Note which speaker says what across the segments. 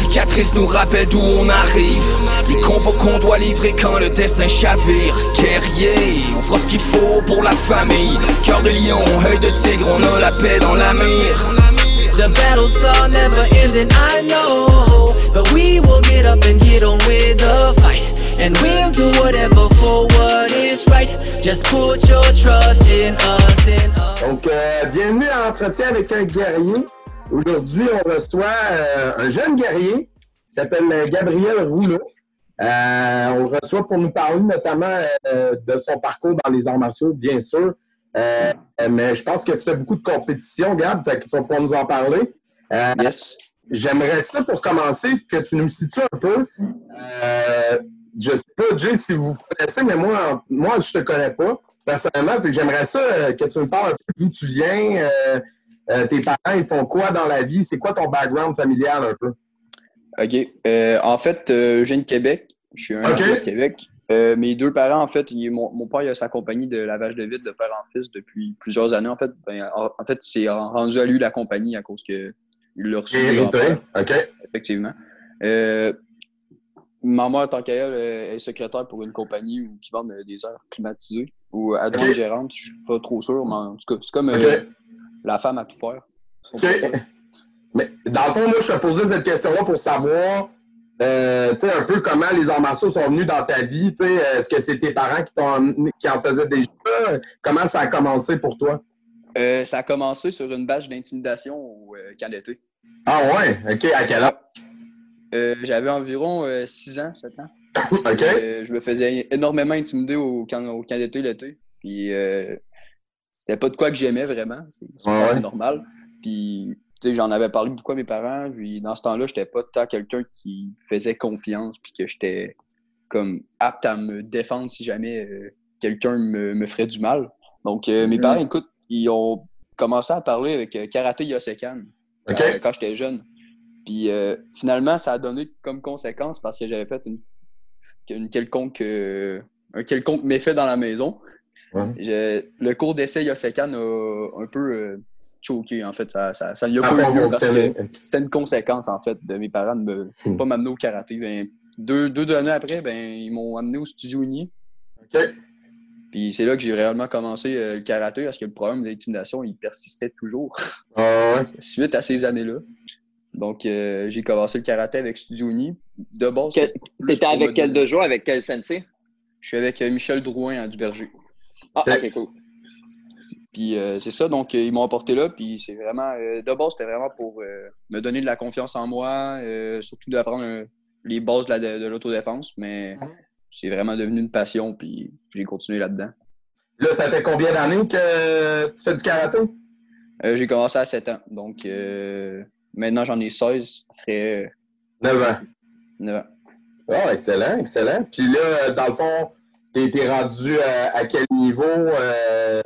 Speaker 1: cicatrices nous rappellent d'où on arrive. Les combos qu'on doit livrer quand le destin chavire. Guerrier, on fera ce qu'il faut pour la famille. Cœur de lion, œil de tigre, on a la paix dans la mire.
Speaker 2: The battles are never ending, I know. But we will get up and get on with the fight. And we'll do whatever for what is right. Just put your trust in us, in us.
Speaker 3: Donc, euh, bienvenue à Entretien avec un guerrier. Aujourd'hui, on reçoit euh, un jeune guerrier qui s'appelle euh, Gabriel Rouleau. Euh, on le reçoit pour nous parler notamment euh, de son parcours dans les arts martiaux, bien sûr. Euh, mais je pense que tu fais beaucoup de compétitions, Gab, fait qu'il faut pouvoir nous en parler. Euh,
Speaker 4: Yes.
Speaker 3: J'aimerais ça, pour commencer, que tu nous situes un peu. Euh, je sais pas, Jay, si vous connaissez, mais moi, moi je te connais pas personnellement. J'aimerais ça que tu me parles un peu d'où tu viens. Euh, tes parents, ils font quoi dans la vie? C'est quoi ton background familial un peu?
Speaker 4: OK. Euh, en fait, euh, je viens de Québec. Je suis un
Speaker 3: OK.
Speaker 4: enfant de Québec. Mes deux parents, en fait, il- mon, mon père il a sa compagnie de lavage de vide de père en fils depuis plusieurs années. En fait, ben, en, en fait c'est rendu à lui la compagnie à cause que il l'a reçu.
Speaker 3: OK.
Speaker 4: effectivement. Euh, ma mère, tant qu'elle, est secrétaire pour une compagnie qui vend des airs climatisés ou adjointe
Speaker 3: OK.
Speaker 4: gérante. Je suis pas trop sûr, mais en tout cas, c'est comme. La femme à tout faire.
Speaker 3: OK. Mais dans le fond, moi, je te posais cette question-là pour savoir, euh, un peu comment les arts martiaux sont venus dans ta vie. Est-ce que c'est tes parents qui, t'ont qui en faisaient déjà? Comment ça a commencé pour toi?
Speaker 4: Euh, ça a commencé sur une bâche d'intimidation au euh, camp d'été.
Speaker 3: Ah ouais? OK. À quel âge?
Speaker 4: Euh, J'avais environ 6 ans, 7 ans.
Speaker 3: OK.
Speaker 4: Je me faisais énormément intimider au camp, au camp d'été l'été. Puis c'était pas de quoi que j'aimais vraiment. C'est
Speaker 3: Ouais,
Speaker 4: normal. Puis tu sais, j'en avais parlé beaucoup à mes parents. Puis dans ce temps-là, j'étais pas tant quelqu'un qui faisait confiance puis que j'étais comme apte à me défendre si jamais euh, quelqu'un me, me ferait du mal. Donc euh, mes
Speaker 3: Mhm.
Speaker 4: parents, écoute, ils ont commencé à parler avec euh, Karaté Yosekan quand, quand j'étais jeune. Puis finalement, ça a donné comme conséquence parce que j'avais fait une, une quelconque, un quelconque méfait dans la maison. Je- le cours d'essai Yosekan a un peu euh, choqué, en fait. Ça, ça, a pas eu lieu parce
Speaker 3: fonctionné.
Speaker 4: que c'était une conséquence, en fait, de mes parents de me
Speaker 3: Hmm.
Speaker 4: pas m'amener au karaté. Ben, deux, deux années après, ben, ils m'ont amené au studio uni.
Speaker 3: OK.
Speaker 4: Puis c'est là que j'ai réellement commencé euh, le karaté parce que le problème d'intimidation, il persistait toujours
Speaker 3: Ah ouais.
Speaker 4: suite à ces années-là. Donc, euh, j'ai commencé le karaté avec Studio Uni. De base,
Speaker 5: T'étais avec quel dojo? Avec quel sensei?
Speaker 4: Je suis avec euh, Michel Drouin à Duberger.
Speaker 5: Ah,
Speaker 3: Ok.
Speaker 5: cool.
Speaker 4: Puis euh, c'est ça, donc euh, ils m'ont apporté là. Puis c'est vraiment, euh, de base, c'était vraiment pour euh, me donner de la confiance en moi, euh, surtout d'apprendre euh, les bases de, la- de- de l'autodéfense. Mais c'est vraiment devenu une passion, puis j'ai continué là-dedans.
Speaker 3: Là, ça fait combien d'années que tu fais du karaté?
Speaker 4: Euh, j'ai commencé à 7 ans, donc euh, maintenant j'en ai 16, ça ferait euh,
Speaker 3: 9 ans.
Speaker 4: 9 ans.
Speaker 3: Ah, excellent, excellent. Puis là, dans le fond, t'es t'es rendu à, à quel niveau euh,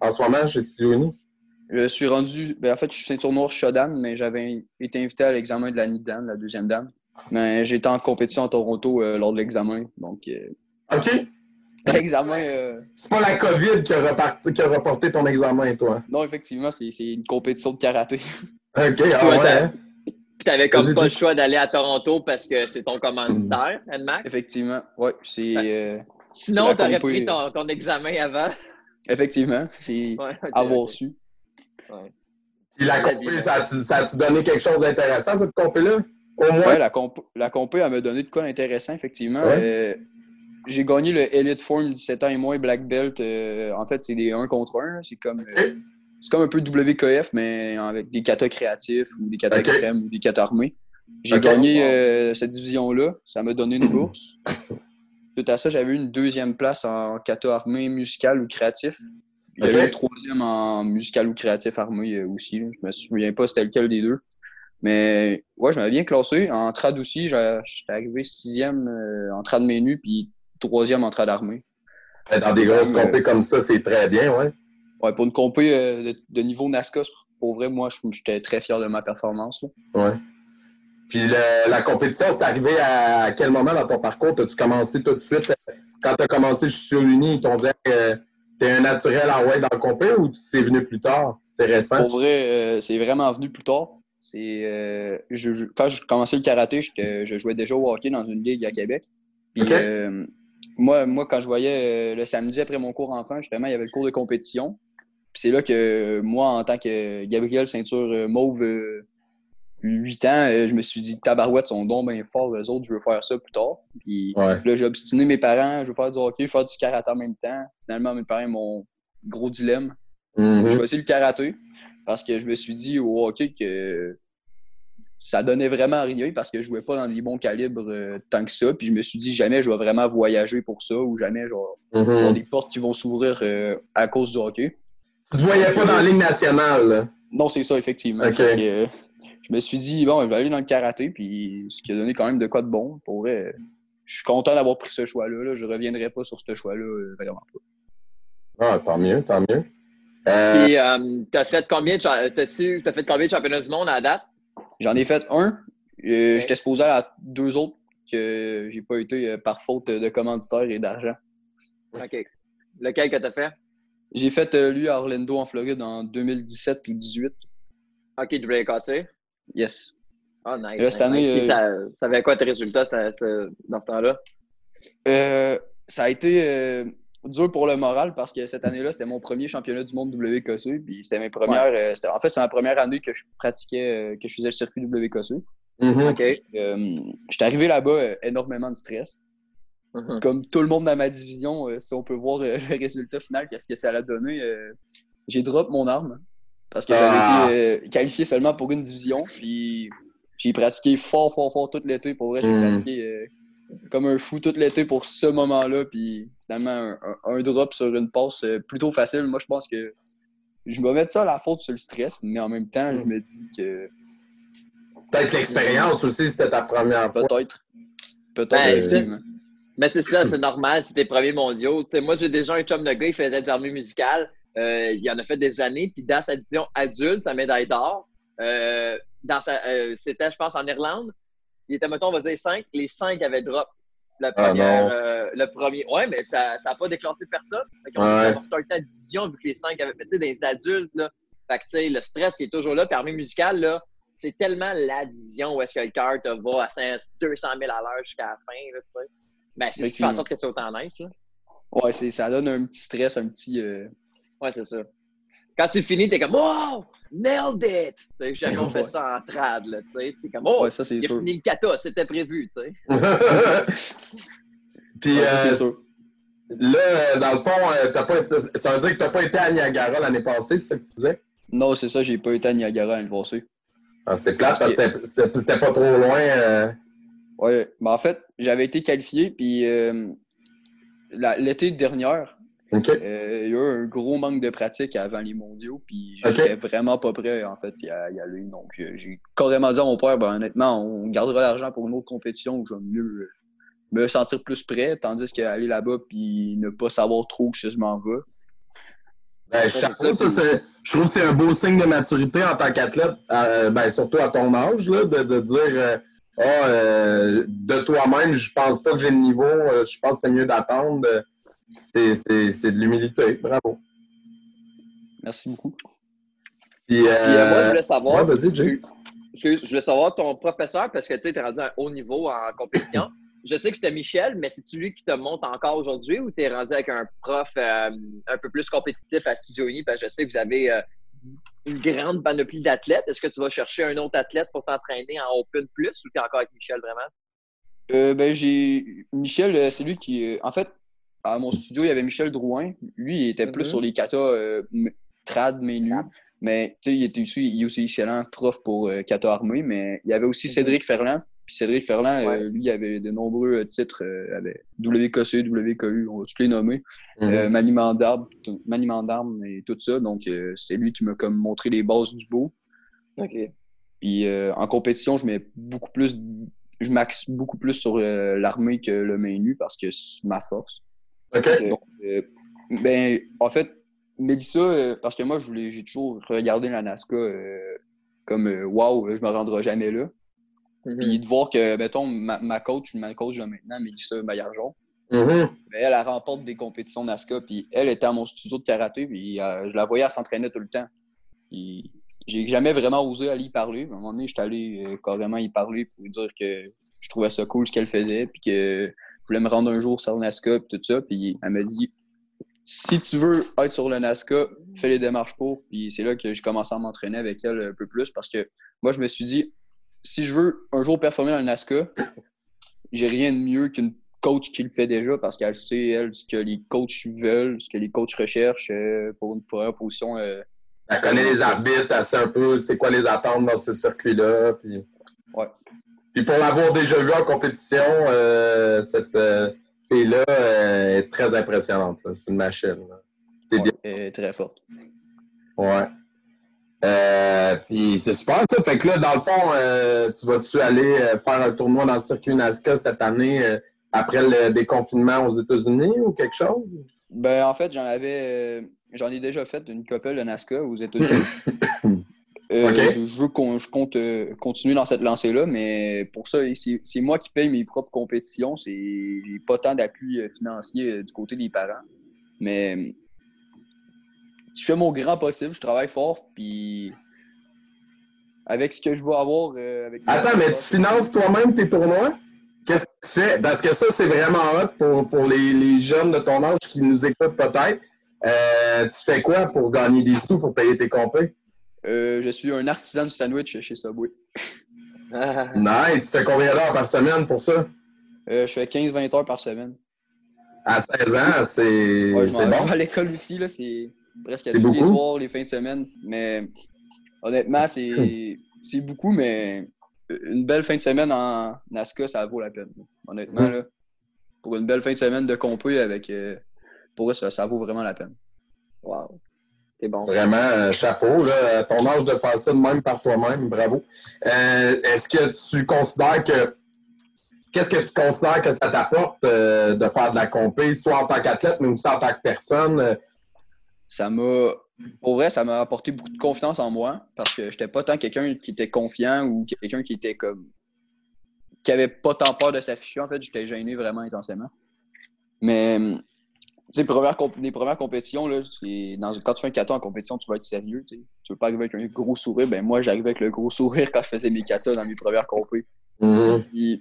Speaker 3: en ce moment chez Studio Uni?
Speaker 4: Je suis rendu. Ben, en fait, je suis ceinture noire Shodan, mais j'avais été invité à l'examen de la NIDAN, la deuxième dame. Mais j'étais en compétition à Toronto euh, lors de l'examen. Donc, euh,
Speaker 3: OK.
Speaker 4: l'examen. euh,
Speaker 3: C'est pas la COVID qui a, reparti- qui a reporté ton examen, toi.
Speaker 4: non, effectivement, c'est c'est une compétition de karaté.
Speaker 3: OK, ah ouais. hein?
Speaker 5: Puis t'avais comme pas le choix d'aller à Toronto parce que c'est ton commanditaire, NMAC.
Speaker 4: effectivement, ouais, c'est.
Speaker 5: Sinon, t'aurais pris ton, ton examen avant.
Speaker 4: effectivement, c'est
Speaker 5: Ouais,
Speaker 4: avoir su.
Speaker 3: Puis la compé, ça a-tu donné quelque chose d'intéressant, cette compé-là? Au moins?
Speaker 4: Ouais, la, comp la compé, elle m'a donné de quoi d'intéressant, effectivement.
Speaker 3: Ouais.
Speaker 4: Euh, j'ai gagné le Elite Form 17 ans et moins Black Belt. euh, en fait, c'est des 1 contre 1. là. C'est comme, euh, c'est comme un peu WKF, mais avec des katas créatifs ou des katas ou des katas armés. J'ai gagné euh, cette division-là. Ça m'a donné une bourse. Tout à ça, j'avais eu une deuxième place en kata armé, musical ou créatif. J'avais eu une troisième en musical ou créatif armé euh, aussi. là. Je me souviens pas c'était lequel des deux. Mais ouais, je m'avais bien classé. En trad aussi, j'étais arrivé sixième euh, en trad menu, puis troisième en trad armé.
Speaker 3: Dans des grosses compés comme ça, c'est très bien, ouais.
Speaker 4: Ouais, pour une compé euh, de, niveau NASCA, pour vrai, moi, j'étais très fier de ma performance. là.
Speaker 3: Ouais. Puis le- la compétition, c'est arrivé à, à quel moment dans ton parcours? As-tu commencé tout de suite? euh, Quand tu as commencé je suis sur Uni, ils t'ont dit que tu es un naturel en ouais dans le compé ou c'est venu plus tard? C'est récent?
Speaker 4: Pour vrai, euh, c'est vraiment venu plus tard. C'est euh, je- je- quand je commençais le karaté, je jouais déjà au hockey dans une ligue à Québec. Puis, euh, moi, moi, quand je voyais euh, le samedi après mon cours enfant, justement, il y avait le cours de compétition. Puis c'est là que moi, en tant que Gabriel, ceinture euh, mauve, euh, 8 ans, euh, je me suis dit, tabarouette, sont donc bien forts, eux autres, je veux faire ça plus tard. Puis
Speaker 3: Ouais.
Speaker 4: là, j'ai obstiné mes parents, je veux faire du hockey, faire du karaté en même temps. Finalement, mes parents, mon gros dilemme,
Speaker 3: Mhm.
Speaker 4: j'ai choisi le karaté parce que je me suis dit au hockey que ça donnait vraiment rien parce que je jouais pas dans les bons calibres euh, tant que ça. Puis je me suis dit jamais je vais vraiment voyager pour ça ou jamais je vais
Speaker 3: Mhm.
Speaker 4: avoir des portes qui vont s'ouvrir euh, à cause du hockey.
Speaker 3: Tu te voyais pas dans la Ligue nationale, là?
Speaker 4: Non, c'est ça, effectivement. Euh, je me suis dit, bon, je vais aller dans le karaté, puis ce qui a donné quand même de quoi de bon. Pour vrai, je suis content d'avoir pris ce choix-là. Là. Je reviendrai pas sur ce choix-là, euh, vraiment pas.
Speaker 3: Ah, tant mieux, tant mieux. Euh,
Speaker 5: Puis, euh, t'as fait combien de, t'as fait combien de championnats du monde à date?
Speaker 4: J'en ai fait un. Euh,
Speaker 5: Ok.
Speaker 4: J'étais supposé à deux autres que j'ai pas été par faute de commanditaire et d'argent.
Speaker 5: OK. Lequel que t'as fait?
Speaker 4: J'ai fait euh, lui à Orlando, en Floride, en 2017 ou 2018.
Speaker 5: OK, WKC.
Speaker 4: Yes.
Speaker 5: Oh, nice.
Speaker 4: Là, cette année,
Speaker 5: nice. Puis
Speaker 4: euh,
Speaker 5: ça, ça avait quoi tes résultats ça- ça- dans ce temps-là?
Speaker 4: Euh, ça a été euh, dur pour le moral parce que cette année-là, c'était mon premier championnat du monde WKC. Puis c'était mes premières. euh, en fait, c'est ma première année que je pratiquais, que je faisais le circuit WKC.
Speaker 5: OK.
Speaker 4: Euh, J'étais arrivé là-bas, énormément de stress.
Speaker 5: Mhm.
Speaker 4: Comme tout le monde dans ma division, si on peut voir le résultat final, qu'est-ce que ça a donné, j'ai drop mon arme parce que
Speaker 3: Ah.
Speaker 4: j'avais été euh, qualifié seulement pour une division. Puis j'ai pratiqué fort, fort, fort tout l'été. Pour vrai, j'ai
Speaker 3: Mm.
Speaker 4: pratiqué euh, comme un fou tout l'été pour ce moment-là. Puis finalement, un, un- un drop sur une passe euh, plutôt facile. Moi, je pense que je vais mettre ça à la faute sur le stress, mais en même temps, je me dis que
Speaker 3: Peut-être l'expérience aussi, c'était ta première fois.
Speaker 4: peut-être. Peut-être,
Speaker 5: Ben. Mais c'est ça, c'est normal, c'est tes premiers mondiaux. Tu sais, moi, j'ai déjà un chum de gars, il faisait de l'armée musicale. Euh, il en a fait des années. Puis dans sa division adulte, sa médaille d'or, euh, euh, c'était, je pense, en Irlande. Il était, mettons, on va dire 5. Les 5 avaient drop. Le
Speaker 3: Ah,
Speaker 5: euh, le premier. Ouais, mais ça n'a pas déclassé personne. Fait qu'on
Speaker 3: Ouais.
Speaker 5: on starté la division vu que les 5 avaient fait, tu sais, des adultes, là. Fait que, tu sais, le stress, il est toujours là. Puis armée musicale, là, c'est tellement la division où est-ce que le cœur te va à 500 200 000 à l'heure jusqu'à la fin, là, tu sais. Ben, c'est ce qui fait en sorte que c'est autant nice, là.
Speaker 4: Ouais, ça donne un petit stress, un petit.
Speaker 5: Ouais, c'est ça. Quand tu finis, t'es comme Wow! Nailed it! Tu sais, jamais on fait
Speaker 4: Ouais.
Speaker 5: ça en trad, là, tu sais. T'es comme Oh!
Speaker 4: Ouais, ça, c'est sûr.
Speaker 5: fini le kata, c'était prévu, tu sais.
Speaker 3: Puis,
Speaker 4: Ouais,
Speaker 3: euh,
Speaker 4: sûr.
Speaker 3: là, dans le fond, euh, t'as pas été- ça veut dire que t'as pas été à Niagara l'année passée, c'est ça que tu disais?
Speaker 4: Non, c'est ça, j'ai pas été à Niagara l'année passée.
Speaker 3: Ah, c'est plate parce que c'était- pas trop loin. euh.
Speaker 4: Ouais, ben en fait, j'avais été qualifié, puis euh, l'été dernier, Euh, il y a eu un gros manque de pratique avant les mondiaux, puis j'étais vraiment pas prêt, en fait, y a- y aller. Donc, euh, j'ai carrément dit à mon père, ben honnêtement, on gardera l'argent pour une autre compétition où je vais mieux euh, me sentir plus prêt, tandis qu'aller là-bas, puis ne pas savoir trop où je m'en vais.
Speaker 3: Ben, chapeau,
Speaker 5: ça,
Speaker 3: c'est- je trouve que c'est un beau signe de maturité en tant qu'athlète, euh, ben, surtout à ton âge, là, de, de dire euh, Ah, euh, de toi-même, je pense pas que j'ai le niveau, je pense que c'est mieux d'attendre. C'est c'est- c'est de l'humilité. Bravo.
Speaker 4: Merci beaucoup.
Speaker 3: Puis,
Speaker 5: Puis euh, moi, je voulais
Speaker 3: ouais,
Speaker 5: savoir.
Speaker 3: vas-y, Jay.
Speaker 5: Excuse, je voulais savoir ton professeur, parce que tu es rendu à un haut niveau en compétition. Je sais que c'était Michel, mais c'est-tu lui qui te monte encore aujourd'hui ou tu es rendu avec un prof euh, un peu plus compétitif à Studio Uni? Parce que je sais que vous avez euh, une grande panoplie d'athlètes. Est-ce que tu vas chercher un autre athlète pour t'entraîner en Open Plus ou tu es encore avec Michel vraiment?
Speaker 4: Euh, ben, j'ai. Michel, c'est lui qui. En fait, à mon studio, il y avait Michel Drouin. Lui, il était plus
Speaker 5: Mhm.
Speaker 4: sur les kata euh, trad, main nue.
Speaker 5: Trad.
Speaker 4: Mais tu sais, il était aussi, il est aussi excellent prof pour euh, kata armé. Mais il y avait aussi
Speaker 5: Mhm.
Speaker 4: Cédric Ferland. Puis Cédric Ferland, euh, lui, il avait de nombreux euh, titres. Euh, avait WKC, WKU, on va tous les nommer.
Speaker 3: Mhm.
Speaker 4: Euh, maniement d'armes, tout- maniement d'armes et tout ça. Donc, euh, c'est lui qui m'a comme montré les bases du beau.
Speaker 5: OK.
Speaker 4: Puis euh, en compétition, je mets beaucoup plus, je maxe beaucoup plus sur euh, l'armée que le main nu parce que c'est ma force.
Speaker 3: OK.
Speaker 4: Donc, euh, ben, en fait, Mélissa, euh, parce que moi, je voulais, j'ai toujours regardé la NASCA euh, comme euh, wow, je me rendrai jamais là.
Speaker 5: Mhm.
Speaker 4: Puis de voir que, mettons, ma, ma coach, ma coach de maintenant, Mélissa Maillargeon,
Speaker 3: Mhm.
Speaker 4: ben, elle, elle remporte des compétitions NASCA. Puis elle était à mon studio de karaté, puis euh, je la voyais, elle s'entraînait tout le temps. Puis j'ai jamais vraiment osé aller y parler. À un moment donné, j'étais allé euh, carrément y parler pour lui dire que je trouvais ça cool ce qu'elle faisait, puis que voulais me rendre un jour sur le NASCA, puis tout ça. Puis elle m'a dit si tu veux être sur le NASCA, fais les démarches pour. Puis c'est là que j'ai commencé à m'entraîner avec elle un peu plus parce que moi, je me suis dit si je veux un jour performer dans le NASCA, j'ai rien de mieux qu'une coach qui le fait déjà parce qu'elle sait, elle, ce que les coachs veulent, ce que les coachs recherchent euh, pour une première position. Euh,
Speaker 3: elle connaît les arbitres, elle sait un peu c'est quoi les attentes dans ce circuit-là. Puis...
Speaker 4: Ouais.
Speaker 3: Puis pour l'avoir déjà vu en compétition, euh, cette fille-là est très impressionnante. C'est une machine.
Speaker 4: C'est bien. Elle est très forte.
Speaker 3: Ouais. Euh, puis c'est super ça. Fait que là, dans le fond, euh, tu vas-tu aller euh, faire un tournoi dans le circuit NASCA cette année après le déconfinement aux États-Unis ou quelque chose?
Speaker 4: Ben en fait, j'en avais j'en ai déjà fait une couple de NASCA aux États-Unis. Je veux qu'on je compte continuer dans cette lancée-là, mais pour ça, c'est moi qui paye mes propres compétitions. J'ai pas tant d'appui financier du côté des parents. Mais je fais mon grand possible, je travaille fort, puis avec ce que je veux avoir. Euh, avec
Speaker 3: Attends, mais tu finances toi-même tes tournois? Qu'est-ce que tu fais? Parce que ça, c'est vraiment hot pour, pour les, les, jeunes de ton âge qui nous écoutent peut-être. Euh, tu fais quoi pour gagner des sous pour payer tes compés?
Speaker 4: Euh, je suis un artisan du sandwich chez Subway.
Speaker 3: nice! Tu fais combien d'heures par semaine pour ça?
Speaker 4: je fais 15-20 heures par semaine.
Speaker 3: À 16 ans, c'est
Speaker 4: ouais, je
Speaker 3: bon?
Speaker 4: à l'école aussi, là, c'est presque tous les soirs, les fins de semaine. Mais honnêtement, c'est beaucoup, mais une belle fin de semaine en NASCA, ça vaut la peine. Honnêtement, là, pour une belle fin de semaine de compé avec. Euh, pour eux, ça, ça, vaut vraiment la peine.
Speaker 5: Wow. C'est bon.
Speaker 3: Vraiment, euh, chapeau. Là, ton âge de faire ça de même par toi-même, bravo. Euh, est-ce que tu considères que. Qu'est-ce que tu considères que ça t'apporte de faire de la compé, soit en tant qu'athlète, mais aussi en tant que personne?
Speaker 4: ça m'a. Pour vrai, ça m'a apporté beaucoup de confiance en moi parce que j'étais pas tant quelqu'un qui était confiant ou quelqu'un qui était comme. qui avait pas tant peur de s'afficher. En fait, j'étais gêné vraiment intensément. Mais, sais, première les premières compétitions, là, dans, quand tu fais un kata en compétition, tu vas être sérieux. Tu veux pas arriver avec un gros sourire. Ben, moi, j'arrivais avec le gros sourire quand je faisais mes katas dans mes premières compétitions.
Speaker 3: Mm-hmm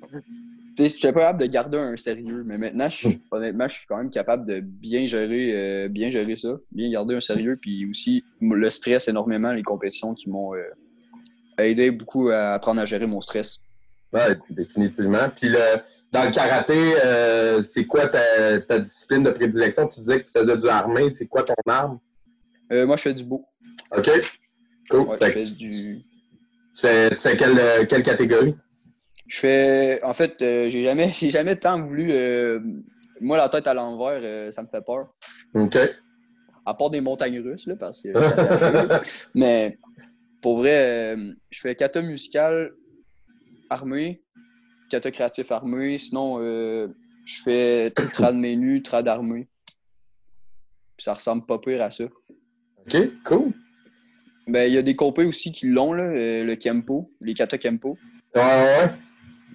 Speaker 4: je suis capable de garder un sérieux, mais maintenant, hmm. honnêtement, je suis quand même capable de bien gérer, euh, bien gérer ça, bien garder un sérieux, puis aussi le stress énormément, les compétitions qui m'ont euh, aidé beaucoup à apprendre à gérer mon stress.
Speaker 3: Oui, définitivement. Puis le, dans le karaté, euh, c'est quoi ta, discipline de prédilection? Tu disais que tu faisais du armé, c'est quoi ton arme?
Speaker 4: moi, je fais du beau.
Speaker 3: OK. Cool.
Speaker 4: je fais du...
Speaker 3: Tu fais, tu fais quelle, quelle catégorie?
Speaker 4: Je fais. En fait, euh, j'ai jamais, jamais tant voulu. Euh, moi, la tête à l'envers, euh, ça me fait peur.
Speaker 3: OK.
Speaker 4: À part des montagnes russes, là, parce que. Mais pour vrai, je fais kata musical armé, kata créatif armé. Sinon, je fais trad menu, trad armé. ça ressemble pas pire à ça.
Speaker 3: OK, cool.
Speaker 4: Ben, il y a des compés aussi qui l'ont, là, le Kempo, les kata Kempo.
Speaker 3: Ouais, ouais.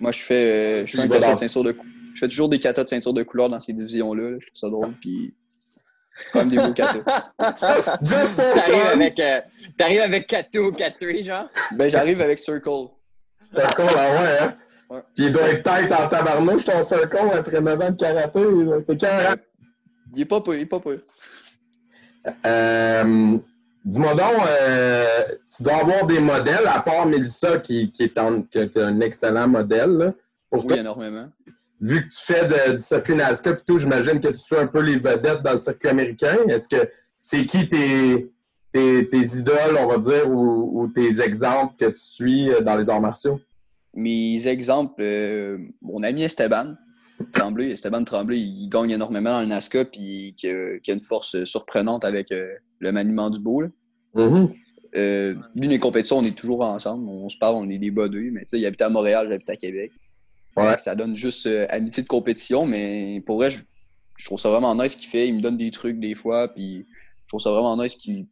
Speaker 4: Moi, je fais, euh, je fais un kata de ceinture de Je fais toujours des katas de ceinture de couleur dans ces divisions-là. Je trouve ça drôle. Puis c'est quand même des beaux katas.
Speaker 5: T'arrives avec, euh, avec Kato ou Katri, genre?
Speaker 4: Ben, j'arrive avec Circle.
Speaker 3: Circle, ah ouais, hein? Ouais. Puis il doit être tête en tabarnouche, ton Circle, après 9 ans de karaté.
Speaker 4: Il est pas peu, il est pas peu.
Speaker 3: Euh, Dis-moi donc, euh, tu dois avoir des modèles, à part Mélissa, qui, qui, est, un, un excellent modèle.
Speaker 4: Pour oui, énormément.
Speaker 3: Vu que tu fais de, du circuit NASCAR et tout, j'imagine que tu suis un peu les vedettes dans le circuit américain. Est-ce que c'est qui tes, tes, tes, idoles, on va dire, ou, tes exemples que tu suis euh, dans les arts martiaux?
Speaker 4: Mes exemples, euh, mon ami Esteban, Tremblay, Esteban Tremblay, il gagne énormément dans le NASCAR puis qui, a une force surprenante avec le maniement du beau. Euh, lui, les compétitions, on est toujours ensemble. On se parle, on est des bodeux, mais tu sais, il habite à Montréal, j'habite à Québec. Ça donne juste euh, amitié de compétition, mais pour vrai, je, trouve ça vraiment nice ce qu'il fait. Il me donne des trucs des fois, puis je trouve ça vraiment nice qu'il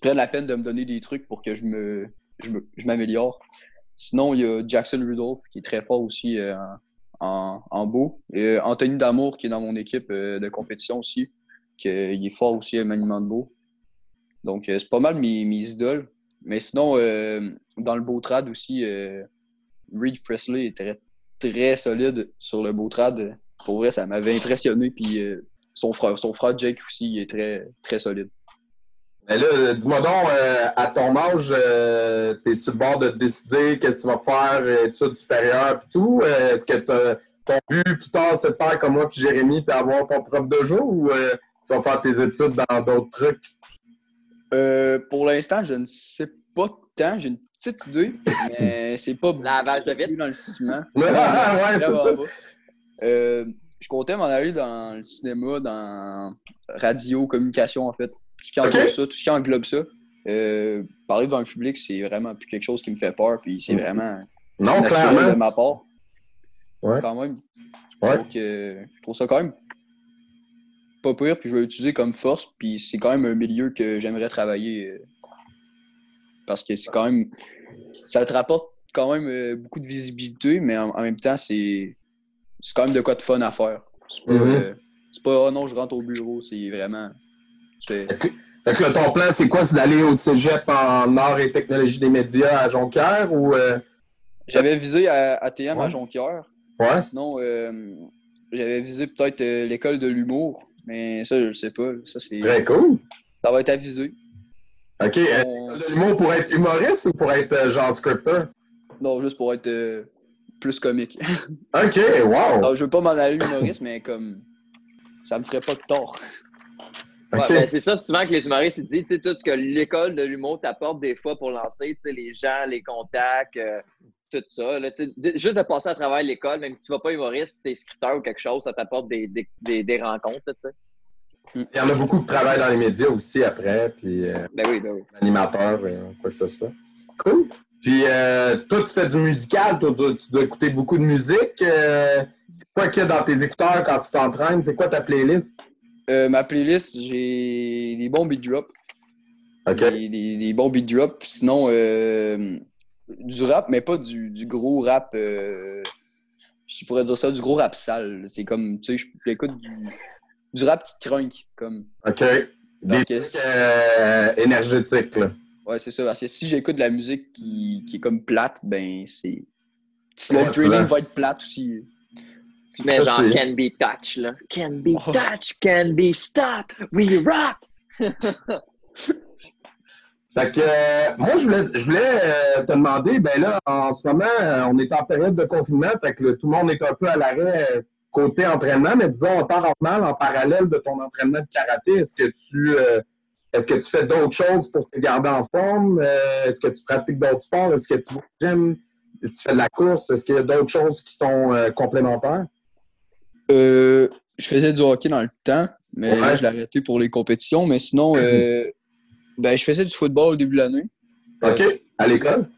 Speaker 4: prenne la peine de me donner des trucs pour que je me je m'améliore. Sinon, il y a Jackson Rudolph qui est très fort aussi euh, en, en, beau. Et Anthony Damour qui est dans mon équipe de compétition aussi qu'il est fort aussi à maniement de beau. Donc, euh, c'est pas mal mes, mes idoles. Mais sinon, euh, dans le beau trad aussi, euh, Reed Presley est très, très solide sur le beau trad. Pour vrai, ça m'avait impressionné. Puis euh, son frère, son frère Jake aussi, il est très, très solide.
Speaker 3: Mais là, dis-moi donc, euh, à ton âge, euh, tu es sur le bord de décider qu'est-ce que tu vas faire, euh, études supérieures et tout. Euh, Est-ce que ton but plus tard, c'est de faire comme moi puis Jérémy puis avoir ton propre dojo ou euh, tu vas faire tes études dans d'autres trucs?
Speaker 4: Euh, pour l'instant, je ne sais pas tant. J'ai une petite idée, mais c'est pas
Speaker 5: Lavage de vitre.
Speaker 4: dans le ciment.
Speaker 3: ouais, c'est ça.
Speaker 4: Euh, je comptais m'en aller dans le cinéma, dans radio, communication, en fait. Tout ce qui englobe ça, tout ce qui englobe ça. Euh, parler devant le public, c'est vraiment plus quelque chose qui me fait peur, puis c'est
Speaker 3: Mm.
Speaker 4: vraiment
Speaker 3: Non,
Speaker 4: naturel de
Speaker 3: clairement.
Speaker 4: ma part.
Speaker 3: Ouais.
Speaker 4: Quand même.
Speaker 3: Ouais.
Speaker 4: Donc, euh, je trouve ça quand même pas pire, puis je vais l'utiliser comme force, puis c'est quand même un milieu que j'aimerais travailler. euh, parce que c'est quand même. Ça te rapporte quand même beaucoup de visibilité, mais en, en même temps, c'est c'est quand même de quoi de fun à faire. C'est pas, c'est pas, oh non, je rentre au bureau, c'est vraiment.
Speaker 3: Là, ton plan, c'est quoi? C'est d'aller au cégep en arts et technologie des médias à Jonquière ou. euh,
Speaker 4: J'avais visé à ATM à. Jonquière.
Speaker 3: Ouais?
Speaker 4: Sinon, euh, j'avais visé peut-être euh, l'école de l'humour, mais ça, je sais pas. Ça, c'est,
Speaker 3: Très cool.
Speaker 4: ça va être à viser.
Speaker 3: OK. de l'humour pour être humoriste ou pour être genre scripteur?
Speaker 4: Non, juste pour être plus comique.
Speaker 3: OK, wow!
Speaker 4: Alors, je veux pas m'en aller humoriste, mais comme ça me ferait pas de tort.
Speaker 5: Ouais, ben, c'est ça souvent que les humoristes disent, tu sais, tout ce que l'école de l'humour t'apporte des fois pour lancer, tu sais, les gens, les contacts, euh, tout ça. là, tu juste de passer à travers l'école, même si tu vas pas humoriste, si t'es scripteur ou quelque chose, ça t'apporte des, des, des, des rencontres, tu sais.
Speaker 3: Il y en a beaucoup qui travaillent dans les médias aussi après, puis euh,
Speaker 5: Ben oui, ben oui.
Speaker 3: animateurs, euh, quoi que ce soit. Cool. Puis euh, toi, tu fais du musical, toi, tu dois écouter beaucoup de musique. c'est quoi qu'il y a dans tes écouteurs quand tu t'entraînes? C'est quoi ta playlist?
Speaker 4: Euh, ma playlist, j'ai des bons beat drops.
Speaker 3: OK.
Speaker 4: Des, des- des bons beat drops. Sinon, euh, du rap, mais pas du, du gros rap. euh, je pourrais dire ça, du gros rap sale. C'est comme, tu sais, j'écoute du, du rap qui crunk. Comme,
Speaker 3: OK. Des trucs énergétiques, là.
Speaker 4: ouais, c'est ça. Parce que si j'écoute de la musique qui, qui est comme plate, ben c'est. le
Speaker 3: vois.
Speaker 4: va être plate aussi.
Speaker 3: Ça,
Speaker 5: genre can be touch, là. Can be
Speaker 4: Oh.
Speaker 5: touch, can be stop, we rock!
Speaker 3: Fait que euh, moi, je voulais, je voulais euh, te demander, ben là, en ce moment, euh, on est en période de confinement, fait que tout le monde est un peu à l'arrêt côté entraînement, mais disons en temps normal, en parallèle de ton entraînement de karaté, est-ce que tu euh, est-ce que tu fais d'autres choses pour te garder en forme? Euh, est-ce que tu pratiques d'autres sports? Est-ce que tu vas au gym? Tu fais de la course? Est-ce qu'il y a d'autres choses qui sont euh, complémentaires?
Speaker 4: Euh, je faisais du hockey dans le temps, mais
Speaker 3: Ouais.
Speaker 4: là, je l'ai arrêté pour les compétitions. Mais sinon, euh, ben, je faisais du football au début de l'année.
Speaker 3: OK. À l'école?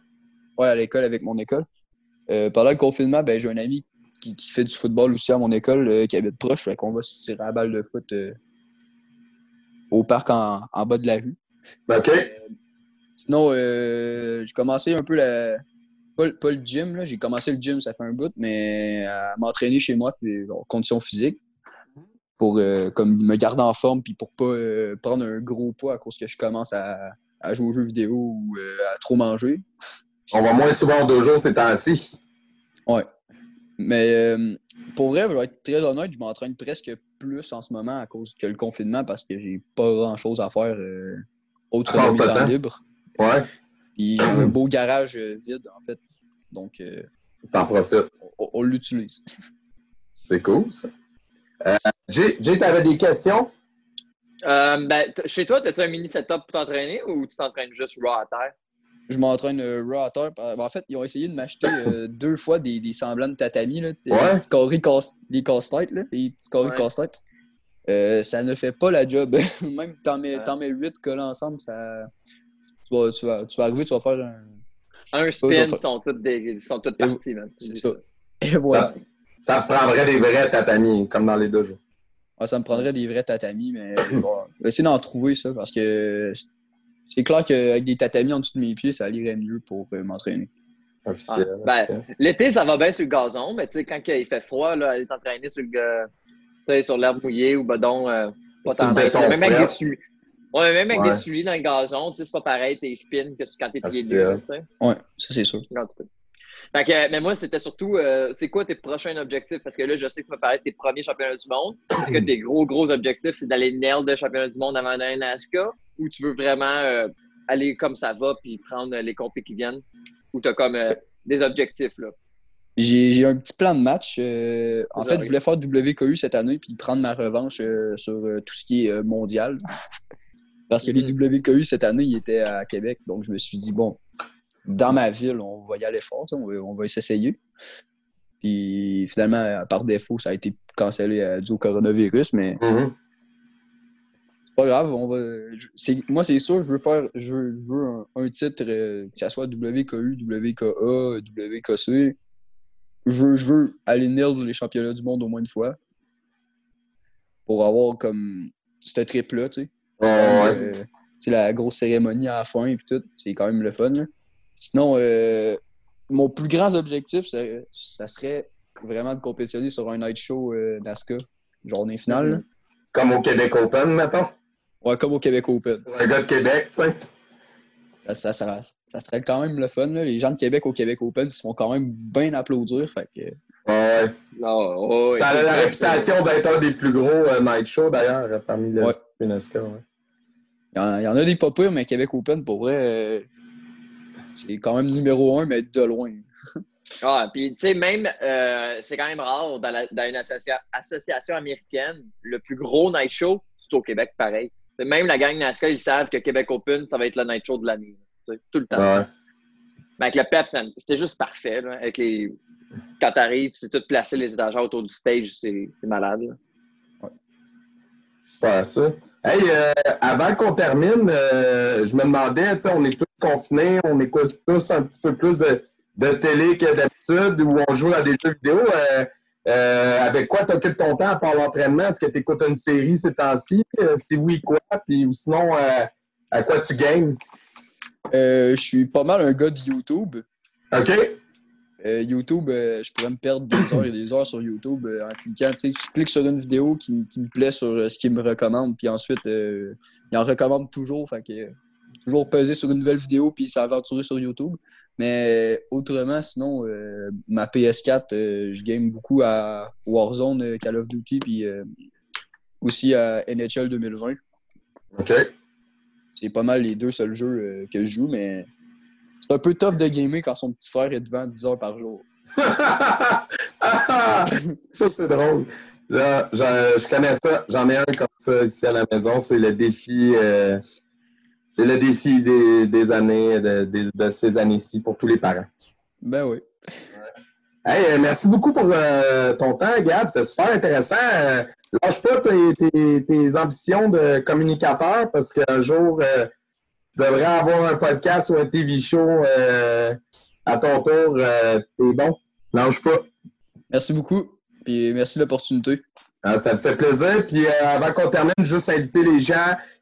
Speaker 4: Ouais, à l'école avec mon école. Euh, pendant le confinement, ben, j'ai un ami qui, qui fait du football aussi à mon école, euh, qui habite proche. Fait qu'on va se tirer à la balle de foot euh, au parc en, en bas de la rue.
Speaker 3: OK.
Speaker 4: Sinon, euh, j'ai commencé un peu la. Pas, le- pas le gym, là. J'ai commencé le gym, ça fait un bout, mais à m'entraîner chez moi, puis en conditions physiques. Pour euh, comme me garder en forme, puis pour pas euh, prendre un gros poids à cause que je commence à, à jouer aux jeux vidéo ou euh, à trop manger.
Speaker 3: On va moins souvent au dojo ces temps-ci.
Speaker 4: Ouais. Mais euh, pour vrai, je vais être très honnête, je m'entraîne presque plus en ce moment à cause que le confinement parce que j'ai pas grand chose à faire euh, autre que temps libres.
Speaker 3: Ouais.
Speaker 4: Puis j'ai un beau garage euh, vide en fait. Donc euh,
Speaker 3: T'en profites.
Speaker 4: on, on l'utilise.
Speaker 3: C'est cool, ça. Euh, Jay, Jay t'avais des questions?
Speaker 5: Euh, ben, chez toi, as-tu un mini setup pour t'entraîner ou tu t'entraînes juste raw à terre?
Speaker 4: Je m'entraîne euh, raw à terre. Ben, En fait, ils ont essayé de m'acheter euh, deux fois des, des semblants de tatami, là, des
Speaker 3: Ouais.
Speaker 4: les les. Euh, ça ne fait pas la job. Même t'en mets,
Speaker 5: Ouais.
Speaker 4: mets 8 collés ensemble, ça. Tu vas, tu, vas, tu vas arriver, tu vas faire un.
Speaker 5: Un
Speaker 4: ça
Speaker 5: spin, ils sont toutes, des, ils sont parties, man.
Speaker 4: C'est ça. Et voilà.
Speaker 3: Ça te prendrait des vrais tatamis, comme dans les dojos.
Speaker 4: Ouais, ça me prendrait des vrais tatamis, mais je vais je vais essayer d'en trouver ça parce que c'est clair qu'avec des tatamis en dessous de mes pieds, ça irait mieux pour euh, m'entraîner.
Speaker 3: Officiel.
Speaker 5: Ah, ben. L'été, ça va bien sur le gazon, mais tu sais, quand il fait froid, là, aller t'entraîner sur le sais, sur l'herbe mouillée ou bedon, euh, pas tant Même avec des, Ouais, même avec
Speaker 3: Ouais.
Speaker 5: des souliers dans le gazon, tu sais, c'est pas pareil tes spins que quand t'es pieds
Speaker 3: Officiel.
Speaker 5: nus, tu sais.
Speaker 4: Ouais, ça c'est sûr.
Speaker 5: Fait que, mais moi, c'était surtout, euh, c'est quoi tes prochains objectifs? Parce que là, je sais que tu m'as parlé de tes premiers championnats du monde. Est-ce que tes gros, gros objectifs, c'est d'aller nail de championnat du monde avant d'aller NASCAR? Ou tu veux vraiment euh, aller comme ça va puis prendre euh, les compés qui viennent? Ou t'as comme euh, des objectifs, là?
Speaker 4: J'ai j'ai un petit plan de match. euh, en fait, je voulais faire WKU cette année puis prendre ma revanche euh, sur euh, tout ce qui est euh, mondial. Parce que les WKU cette année, ils étaient à Québec. Donc, je me suis dit, bon, dans ma ville, on va y aller fort, on va, on va s'essayer. Puis finalement, par défaut, ça a été cancellé euh, dû au coronavirus, mais
Speaker 3: Mhm.
Speaker 4: c'est pas grave. On va, je- c'est- moi, c'est sûr, je veux faire je veux, je veux un, un titre, euh, que ce soit WKU, WKA, WKC. Je veux, je veux aller nail les championnats du monde au moins une fois. Pour avoir comme ce trip-là, tu sais.
Speaker 3: Ouais, ouais.
Speaker 4: Euh, c'est la grosse cérémonie à la fin et tout. C'est quand même le fun. là. Sinon, euh, mon plus grand objectif, ça, ça serait vraiment de compétitionner sur un night show euh, NASCAR, journée finale. là.
Speaker 3: Comme au Québec Open, mettons.
Speaker 4: Ouais, comme au Québec Open.
Speaker 3: Un gars de Québec, tu sais.
Speaker 4: Ça, ça, ça- ça serait quand même le fun. là. Les gens de Québec au Québec Open ils se font quand même bien applaudir. Fait que,
Speaker 3: Ouais.
Speaker 5: Non, oh,
Speaker 3: Ça a la réputation d'être un des plus gros euh, night shows, d'ailleurs, parmi les
Speaker 4: Ouais.
Speaker 3: UNESCO. Ouais.
Speaker 4: Il y, en- il y en a des pas pires, mais Québec Open, pour vrai, euh, c'est quand même numéro un, mais de loin.
Speaker 5: Ah, puis tu sais, même, euh, c'est quand même rare dans, la- dans une associa- association américaine, le plus gros night show, c'est au Québec, pareil. Même la gang NASCAR, ils savent que Québec Open, ça va être le night show de l'année. Tout le temps.
Speaker 3: Ouais.
Speaker 5: Mais avec le PEP, c'était juste parfait. là, avec les... Quand t'arrives, c'est tout placé les étagères autour du stage, c'est malade. là.
Speaker 3: Super, ça. Hey, euh, avant qu'on termine, euh, je me demandais, tu sais, on est tous confinés, on écoute tous un petit peu plus de, de télé que d'habitude, ou on joue à des jeux vidéo. Euh, euh, avec quoi tu occupes ton temps à part l'entraînement? Est-ce que tu écoutes une série ces temps-ci? Euh, si oui, quoi? Puis, ou sinon, euh, à quoi tu?
Speaker 4: Euh, je suis pas mal un gars de YouTube.
Speaker 3: OK?
Speaker 4: Euh, YouTube, euh, je pourrais me perdre des heures et des heures sur YouTube euh, en cliquant. Tu sais, je clique sur une vidéo qui, qui me plaît sur ce qu'il me recommande, puis ensuite, il en recommande toujours. Fait que, toujours peser sur une nouvelle vidéo puis s'aventurer sur YouTube. Mais autrement, sinon, ma PS4, euh, je game beaucoup à Warzone, Call of Duty, puis aussi à NHL 2020.
Speaker 3: OK.
Speaker 4: C'est pas mal les deux seuls jeux que je joue, mais c'est un peu tough de gamer quand son petit frère est devant 10 heures par jour.
Speaker 3: Ça, c'est drôle. Là, je, je connais ça. J'en ai un comme ça ici à la maison. C'est le défi. euh, c'est le défi des, des années, de, de- de ces années-ci pour tous les parents.
Speaker 4: Ben oui.
Speaker 3: Hey, euh, merci beaucoup pour euh, ton temps, Gab. C'est super intéressant. Euh, lâche pas tes, tes- tes ambitions de communicateur parce qu'un jour, tu devrais avoir un podcast ou un TV show euh, à ton tour. Euh, T'es bon. Lâche pas.
Speaker 4: Merci beaucoup. Puis merci de l'opportunité.
Speaker 3: Ah, ça me fait plaisir. Puis euh, avant qu'on termine, juste inviter les gens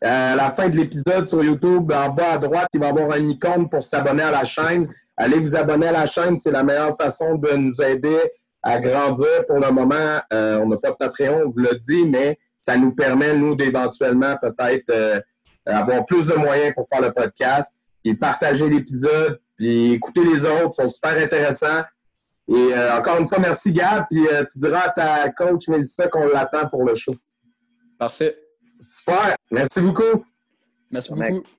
Speaker 3: euh, à la fin de l'épisode sur YouTube, en bas à droite, il va y avoir un icône pour s'abonner à la chaîne. Allez vous abonner à la chaîne, c'est la meilleure façon de nous aider à grandir. Pour le moment, euh, on n'a pas de Patreon, on vous l'a dit, mais ça nous permet, nous, d'éventuellement peut-être avoir plus de moyens pour faire le podcast. Et partager l'épisode, puis écouter les autres, sont super intéressants. Et euh, encore une fois, merci Gab. Puis euh, tu diras à ta coach Mélissa qu'on l'attend pour le show.
Speaker 4: Parfait.
Speaker 3: Super. Merci beaucoup.
Speaker 4: Merci
Speaker 5: Mec.
Speaker 4: beaucoup.